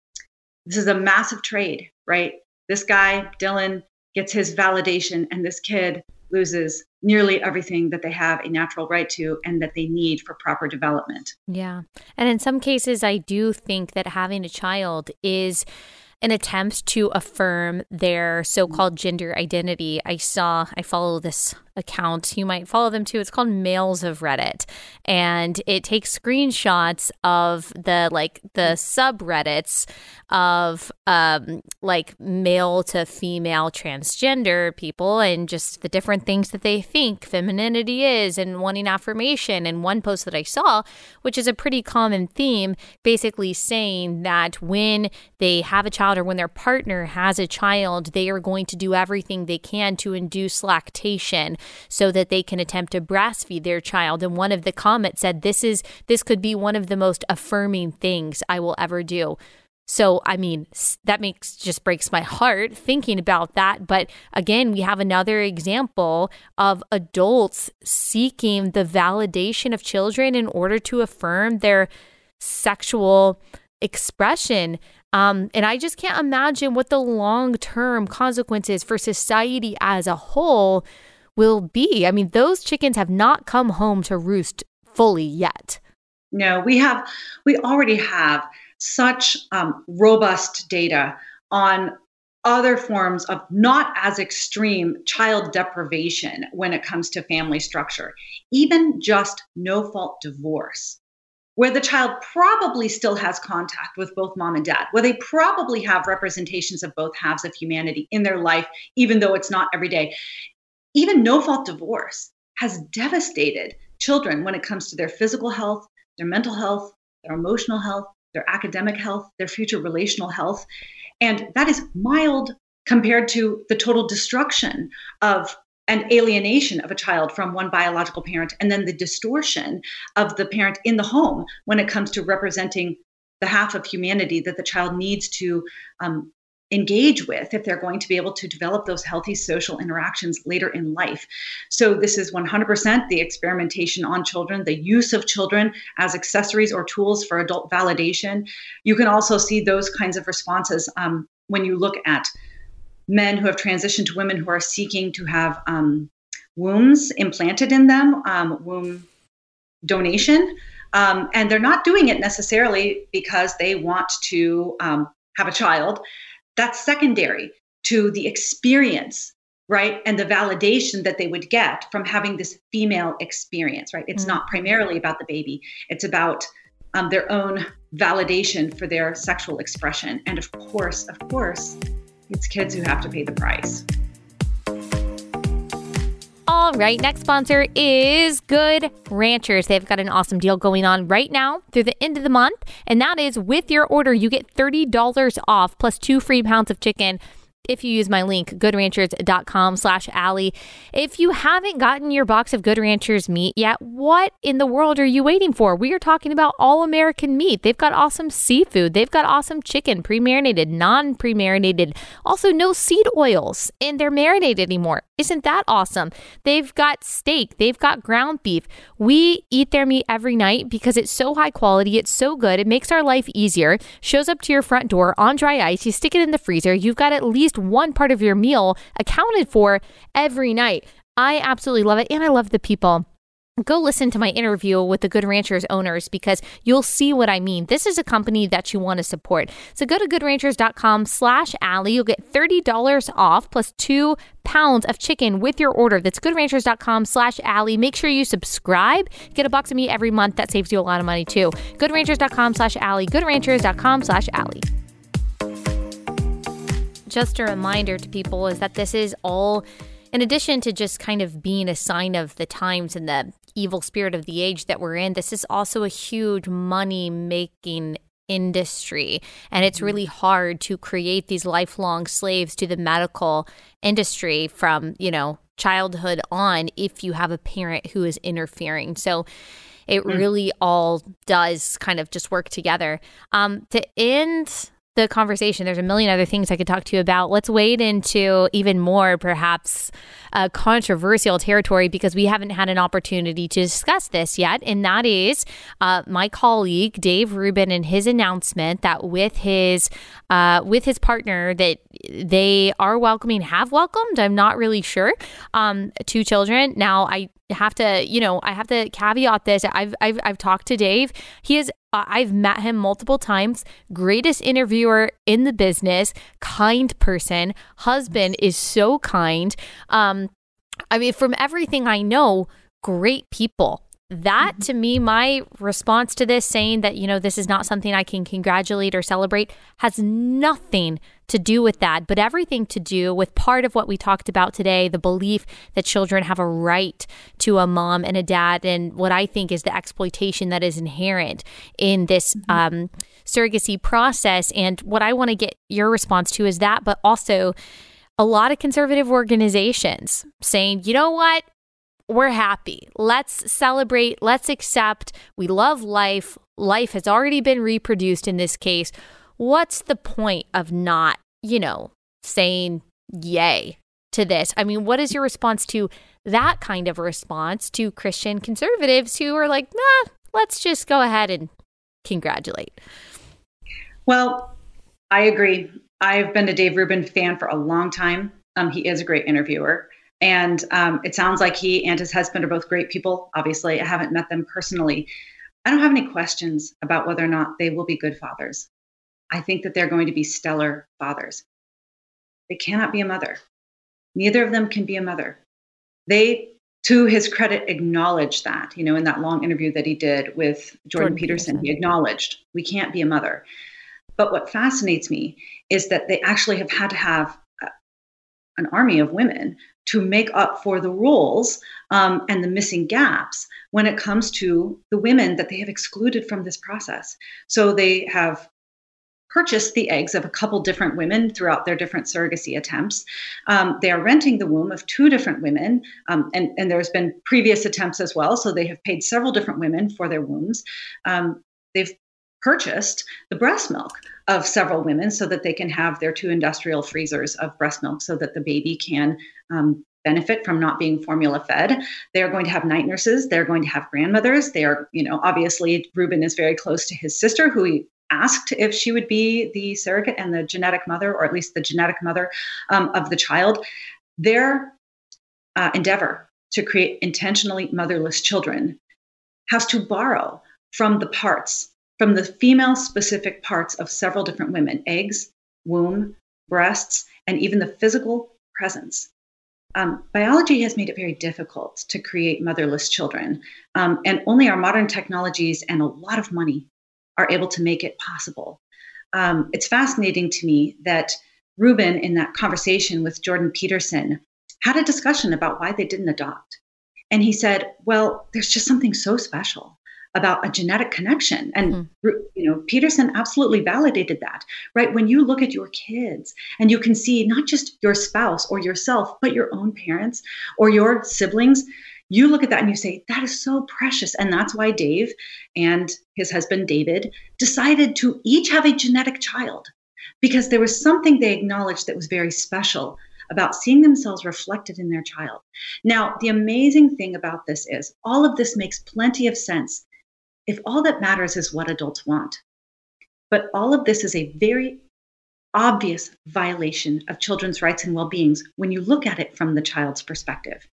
this is a massive trade right? This guy dylan gets his validation and this kid loses nearly everything that they have a natural right to and that they need for proper development. Yeah. And in some cases, I do think that having a child is an attempt to affirm their so called gender identity. I saw, I follow this account. You might follow them too. It's called Males of Reddit. And it takes screenshots of the like the subreddits of um like male to female transgender people and just the different things that they think femininity is and wanting affirmation. And one post that I saw, which is a pretty common theme, basically saying that when they have a child or when their partner has a child, they are going to do everything they can to induce lactation so that they can attempt to breastfeed their child. And one of the comments said, This is this could be one of the most affirming things I will ever do. So, I mean, that makes just breaks my heart thinking about that. But again, we have another example of adults seeking the validation of children in order to affirm their sexual expression. Um, and I just can't imagine what the long term consequences for society as a whole will be. I mean, those chickens have not come home to roost fully yet. No, we have, we already have such um, robust data on other forms of not as extreme child deprivation when it comes to family structure, even just no fault divorce where the child probably still has contact with both mom and dad, where they probably have representations of both halves of humanity in their life, even though it's not every day. Even no fault divorce has devastated children when it comes to their physical health, their mental health, their emotional health, their academic health, their future relational health. And that is mild compared to the total destruction of and alienation of a child from one biological parent, and then the distortion of the parent in the home when it comes to representing the half of humanity that the child needs to um, engage with if they're going to be able to develop those healthy social interactions later in life. So, this is 100% the experimentation on children, the use of children as accessories or tools for adult validation. You can also see those kinds of responses um, when you look at men who have transitioned to women who are seeking to have um, wombs implanted in them, um, womb donation. Um, and they're not doing it necessarily because they want to um, have a child. That's secondary to the experience, right? And the validation that they would get from having this female experience, right? It's mm-hmm. not primarily about the baby, it's about um, their own validation for their sexual expression. And of course, of course, it's kids who have to pay the price. All right, next sponsor is Good Ranchers. They've got an awesome deal going on right now through the end of the month, and that is with your order, you get $30 off plus two free pounds of chicken if you use my link, goodranchers.com slash Allie. If you haven't gotten your box of Good Ranchers meat yet, what in the world are you waiting for? We are talking about all American meat. They've got awesome seafood. They've got awesome chicken, pre-marinated, non-pre-marinated, also no seed oils, and they're marinated anymore. Isn't that awesome? They've got steak. They've got ground beef. We eat their meat every night because it's so high quality. It's so good. It makes our life easier. Shows up to your front door on dry ice. You stick it in the freezer. You've got at least one part of your meal accounted for every night. I absolutely love it. And I love the people go listen to my interview with the Good Ranchers owners because you'll see what I mean. This is a company that you want to support. So go to goodranchers.com slash Allie. You'll get $30 off plus two pounds of chicken with your order. That's goodranchers.com slash Allie. Make sure you subscribe. Get a box of meat every month. That saves you a lot of money too. Goodranchers.com slash Allie. Goodranchers.com slash Allie just a reminder to people is that this is all, in addition to just kind of being a sign of the times and the evil spirit of the age that we're in, this is also a huge money making industry. And it's really hard to create these lifelong slaves to the medical industry from, you know, childhood on if you have a parent who is interfering. So, it mm. really all does kind of just work together. Um, to end the conversation. There's a million other things I could talk to you about. Let's wade into even more, perhaps, uh, controversial territory because we haven't had an opportunity to discuss this yet. And that is uh, my colleague Dave Rubin and his announcement that with his uh, with his partner that they are welcoming, have welcomed. I'm not really sure. Um, two children. Now I have to, you know, I have to caveat this. I've I've, I've talked to Dave. He is I've met him multiple times. Greatest interviewer in the business, kind person. Husband is so kind. Um, I mean, from everything I know, great people that to me my response to this saying that you know this is not something i can congratulate or celebrate has nothing to do with that but everything to do with part of what we talked about today the belief that children have a right to a mom and a dad and what i think is the exploitation that is inherent in this mm-hmm. um, surrogacy process and what i want to get your response to is that but also a lot of conservative organizations saying, you know what? we're happy. Let's celebrate. Let's accept. We love life. Life has already been reproduced in this case. What's the point of not, you know, saying yay to this? I mean, what is your response to that kind of response to Christian conservatives who are like, nah, let's just go ahead and congratulate? Well, I agree. I've been a Dave Rubin fan for a long time. Um, he is a great interviewer. And um, it sounds like he and his husband are both great people. Obviously, I haven't met them personally. I don't have any questions about whether or not they will be good fathers. I think that they're going to be stellar fathers. They cannot be a mother. Neither of them can be a mother. They, to his credit, acknowledged that, you know, in that long interview that he did with Jordan, Jordan Peterson, Peterson, he acknowledged we can't be a mother. But what fascinates me is that they actually have had to have an army of women to make up for the roles um, and the missing gaps when it comes to the women that they have excluded from this process. So they have purchased the eggs of a couple different women throughout their different surrogacy attempts. Um, they are renting the womb of two different women, um, and, and, there's been previous attempts as well. So they have paid several different women for their wombs. Um, they've purchased the breast milk of several women so that they can have their two industrial freezers of breast milk so that the baby can um, benefit from not being formula fed. They are going to have night nurses. They're going to have grandmothers. They are, you know, obviously Rubin is very close to his sister, who he asked if she would be the surrogate and the genetic mother, or at least the genetic mother um, of the child. Their uh, endeavor to create intentionally motherless children has to borrow from the parts from the female specific parts of several different women eggs, womb, breasts, and even the physical presence. Um, biology has made it very difficult to create motherless children, um, and only our modern technologies and a lot of money are able to make it possible. Um, it's fascinating to me that Rubin, in that conversation with Jordan Peterson, had a discussion about why they didn't adopt. And he said, Well, there's just something so special about a genetic connection and mm-hmm. you know peterson absolutely validated that right when you look at your kids and you can see not just your spouse or yourself but your own parents or your siblings you look at that and you say that is so precious and that's why dave and his husband david decided to each have a genetic child because there was something they acknowledged that was very special about seeing themselves reflected in their child. Now, the amazing thing about this is all of this makes plenty of sense if all that matters is what adults want. But all of this is a very obvious violation of children's rights and well beings when you look at it from the child's perspective.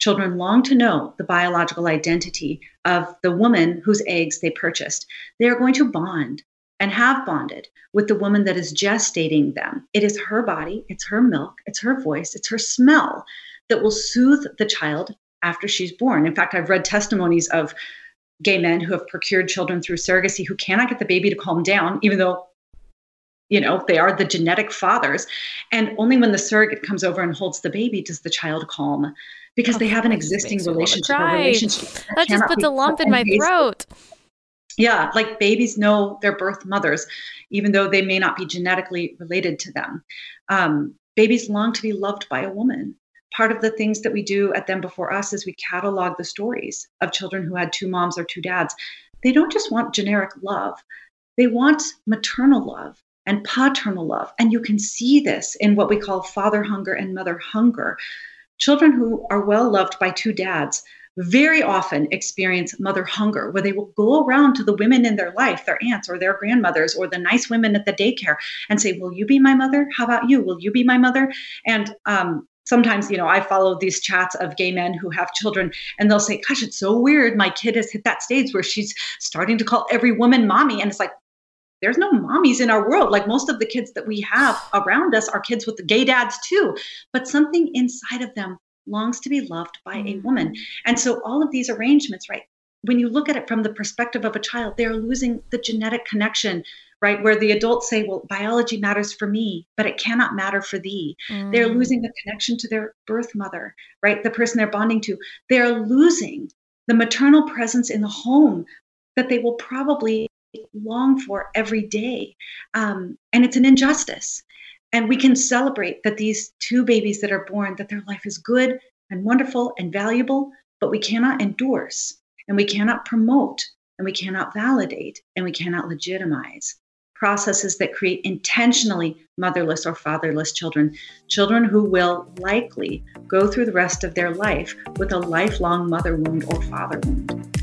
Children long to know the biological identity of the woman whose eggs they purchased. They are going to bond and have bonded with the woman that is gestating them. It is her body, it's her milk, it's her voice, it's her smell that will soothe the child after she's born. In fact, I've read testimonies of gay men who have procured children through surrogacy who cannot get the baby to calm down, even though you know they are the genetic fathers and only when the surrogate comes over and holds the baby does the child calm because oh, they have an existing relationship, relationship that just puts a lump in my throat yeah, like babies know their birth mothers, even though they may not be genetically related to them. Um, babies long to be loved by a woman. Part of the things that we do at Them Before Us is we catalog the stories of children who had two moms or two dads. They don't just want generic love, they want maternal love and paternal love. And you can see this in what we call father hunger and mother hunger. Children who are well loved by two dads very often experience mother hunger, where they will go around to the women in their life, their aunts or their grandmothers or the nice women at the daycare, and say, Will you be my mother? How about you? Will you be my mother? And um, sometimes, you know, I follow these chats of gay men who have children, and they'll say, Gosh, it's so weird. My kid has hit that stage where she's starting to call every woman mommy. And it's like, there's no mommies in our world. Like most of the kids that we have around us are kids with the gay dads too. But something inside of them longs to be loved by a mm-hmm. woman. And so all of these arrangements, right? When you look at it from the perspective of a child, they're losing the genetic connection, right? Where the adults say, well, biology matters for me, but it cannot matter for thee. Mm. They're losing the connection to their birth mother, right? The person they're bonding to. They're losing the maternal presence in the home that they will probably long for every day. Um, and it's an injustice and we can celebrate that these two babies that are born that their life is good and wonderful and valuable but we cannot endorse and we cannot promote and we cannot validate and we cannot legitimize processes that create intentionally motherless or fatherless children children who will likely go through the rest of their life with a lifelong mother wound or father wound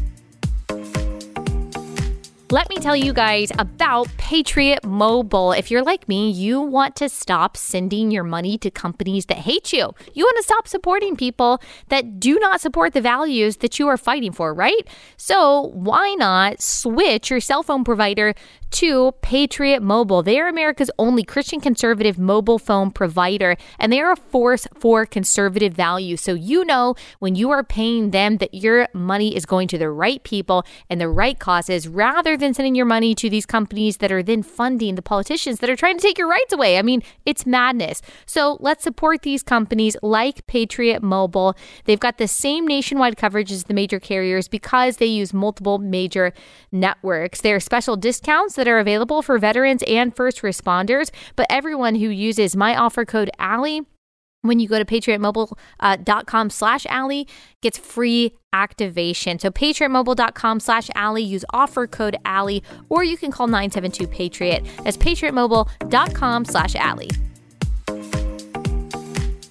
let me tell you guys about Patriot Mobile. If you're like me, you want to stop sending your money to companies that hate you. You want to stop supporting people that do not support the values that you are fighting for, right? So, why not switch your cell phone provider to Patriot Mobile. They are America's only Christian conservative mobile phone provider, and they are a force for conservative values. So you know when you are paying them that your money is going to the right people and the right causes rather than sending your money to these companies that are then funding the politicians that are trying to take your rights away. I mean, it's madness. So let's support these companies like Patriot Mobile. They've got the same nationwide coverage as the major carriers because they use multiple major networks. There are special discounts that are available for veterans and first responders, but everyone who uses my offer code Allie when you go to patriotmobile.com uh, slash Allie gets free activation. So patriotmobile.com slash Allie, use offer code Allie, or you can call 972-PATRIOT. That's patriotmobile.com slash Allie.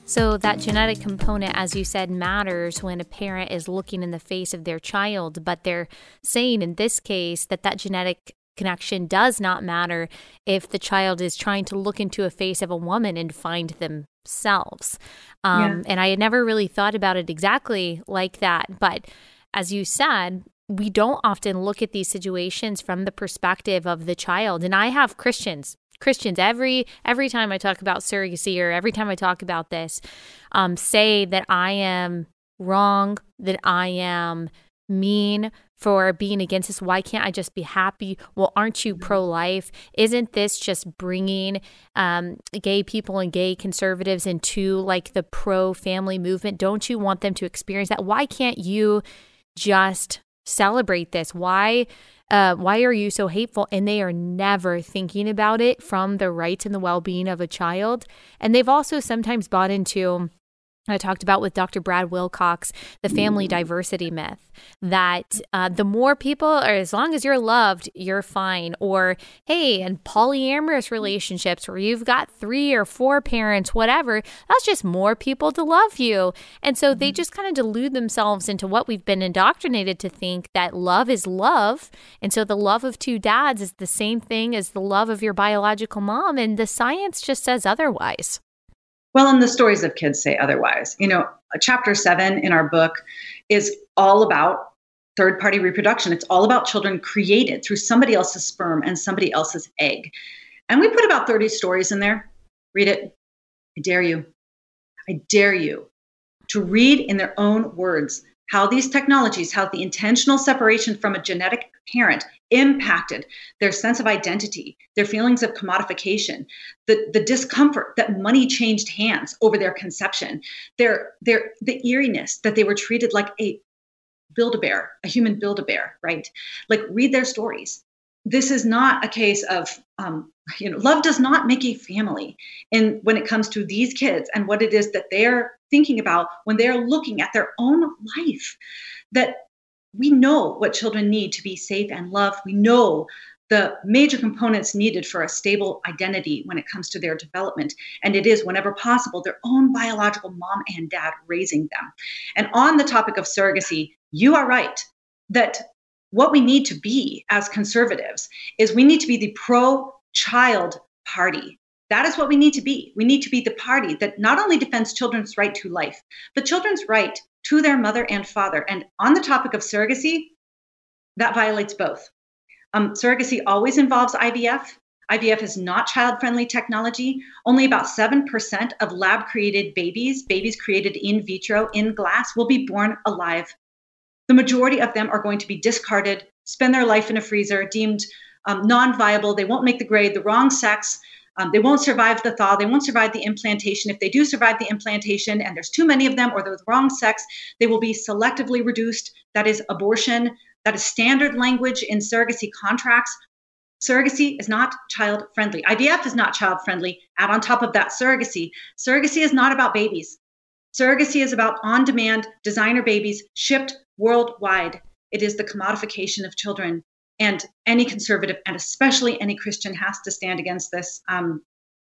So, that genetic component, as you said, matters when a parent is looking in the face of their child, but they're saying in this case that that genetic connection does not matter if the child is trying to look into a face of a woman and find themselves. Um, yeah. And I had never really thought about it exactly like that. But as you said, we don't often look at these situations from the perspective of the child. And I have Christians Christians every every time I talk about surrogacy or every time I talk about this, um, say that I am wrong, that I am mean for being against this? Why can't I just be happy? Well, aren't you pro life? Isn't this just bringing um, gay people and gay conservatives into like the pro family movement? Don't you want them to experience that? Why can't you just celebrate this? Why? Uh, why are you so hateful? And they are never thinking about it from the rights and the well being of a child. And they've also sometimes bought into I talked about with Dr. Brad Wilcox, the family diversity myth that uh, the more people, or as long as you're loved, you're fine. Or, hey, in polyamorous relationships where you've got three or four parents, whatever, that's just more people to love you. And so they mm-hmm. just kind of delude themselves into what we've been indoctrinated to think that love is love. And so the love of two dads is the same thing as the love of your biological mom. And the science just says otherwise. Well, and the stories of kids say otherwise. You know, chapter seven in our book is all about third party reproduction. It's all about children created through somebody else's sperm and somebody else's egg. And we put about 30 stories in there. Read it. I dare you. I dare you to read in their own words how these technologies, how the intentional separation from a genetic parent impacted their sense of identity, their feelings of commodification, the, the discomfort that money changed hands over their conception, their, their, the eeriness that they were treated like a build-a-bear, a human build-a-bear, right? Like read their stories. This is not a case of, um, you know, love does not make a family. And when it comes to these kids and what it is that they're thinking about when they're looking at their own life, that we know what children need to be safe and loved. We know the major components needed for a stable identity when it comes to their development. And it is, whenever possible, their own biological mom and dad raising them. And on the topic of surrogacy, you are right that what we need to be as conservatives is we need to be the pro child party. That is what we need to be. We need to be the party that not only defends children's right to life, but children's right to their mother and father. And on the topic of surrogacy, that violates both. Um, surrogacy always involves IVF. IVF is not child friendly technology. Only about 7% of lab created babies, babies created in vitro in glass, will be born alive. The majority of them are going to be discarded, spend their life in a freezer, deemed um, non viable. They won't make the grade, the wrong sex. Um, they won't survive the thaw. They won't survive the implantation. If they do survive the implantation and there's too many of them or they're the wrong sex, they will be selectively reduced. That is abortion. That is standard language in surrogacy contracts. Surrogacy is not child friendly. IVF is not child friendly. Add on top of that surrogacy. Surrogacy is not about babies. Surrogacy is about on demand designer babies shipped worldwide. It is the commodification of children and any conservative and especially any christian has to stand against this um,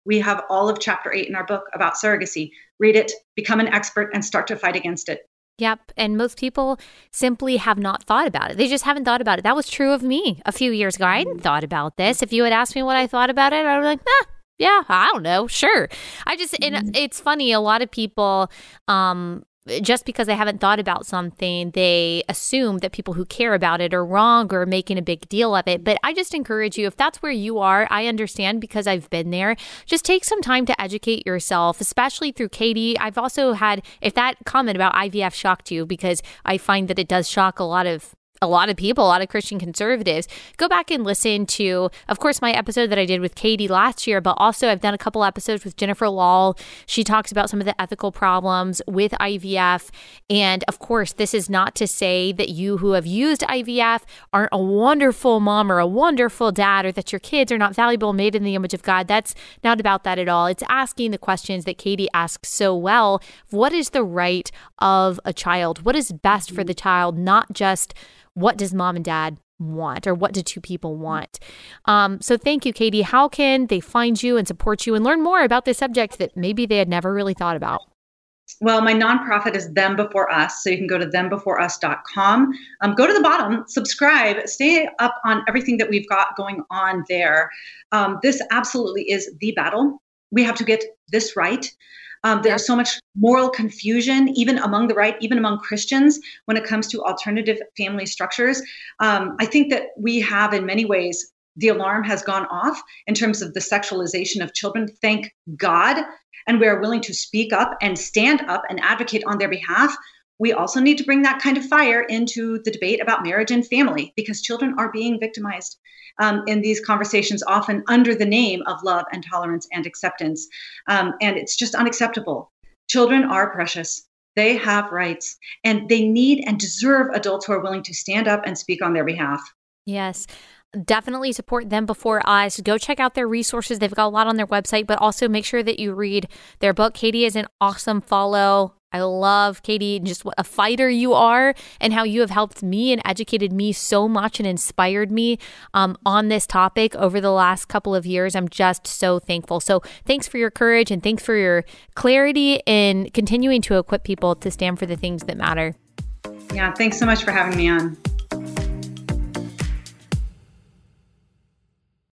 we have all of chapter 8 in our book about surrogacy read it become an expert and start to fight against it Yep. And most people simply have not thought about it. They just haven't thought about it. That was true of me a few years ago. I hadn't thought about this. If you had asked me what I thought about it, I would be like, ah, yeah, I don't know. Sure. I just, and mm-hmm. it's funny. A lot of people, um, just because they haven't thought about something, they assume that people who care about it are wrong or making a big deal of it. But I just encourage you, if that's where you are, I understand because I've been there. Just take some time to educate yourself, especially through Katy. I've also had, if that comment about IVF shocked you, because I find that it does shock a lot of a lot of people, a lot of Christian conservatives, go back and listen to, of course, my episode that I did with Katy last year, but also I've done a couple episodes with Jennifer Lahl. She talks about some of the ethical problems with IVF. And of course, this is not to say that you who have used IVF aren't a wonderful mom or a wonderful dad or that your kids are not valuable, made in the image of God. That's not about that at all. It's asking the questions that Katy asks so well. What is the right of a child? What is best for the child, not just what does mom and dad want or what do two people want um, so thank you katy how can they find you and support you and learn more about this subject that maybe they had never really thought about well, my nonprofit is Them Before Us. So you can go to thembeforeus.com. Um, go to the bottom, subscribe, stay up on everything that we've got going on there. Um, this absolutely is the battle. We have to get this right. Um, there's so much moral confusion, even among the right, even among Christians, when it comes to alternative family structures. Um, I think that we have, in many ways, the alarm has gone off in terms of the sexualization of children. Thank God. And we are willing to speak up and stand up and advocate on their behalf. We also need to bring that kind of fire into the debate about marriage and family because children are being victimized um, in these conversations, often under the name of love and tolerance and acceptance. Um, and it's just unacceptable. Children are precious. They have rights and they need and deserve adults who are willing to stand up and speak on their behalf. Yes definitely support them before us. Go check out their resources. They've got a lot on their website, but also make sure that you read their book. Katy is an awesome follow. I love Katy, and just what a fighter you are, and how you have helped me and educated me so much and inspired me um, on this topic over the last couple of years. I'm just so thankful. So, thanks for your courage and thanks for your clarity in continuing to equip people to stand for the things that matter. Yeah, thanks so much for having me on.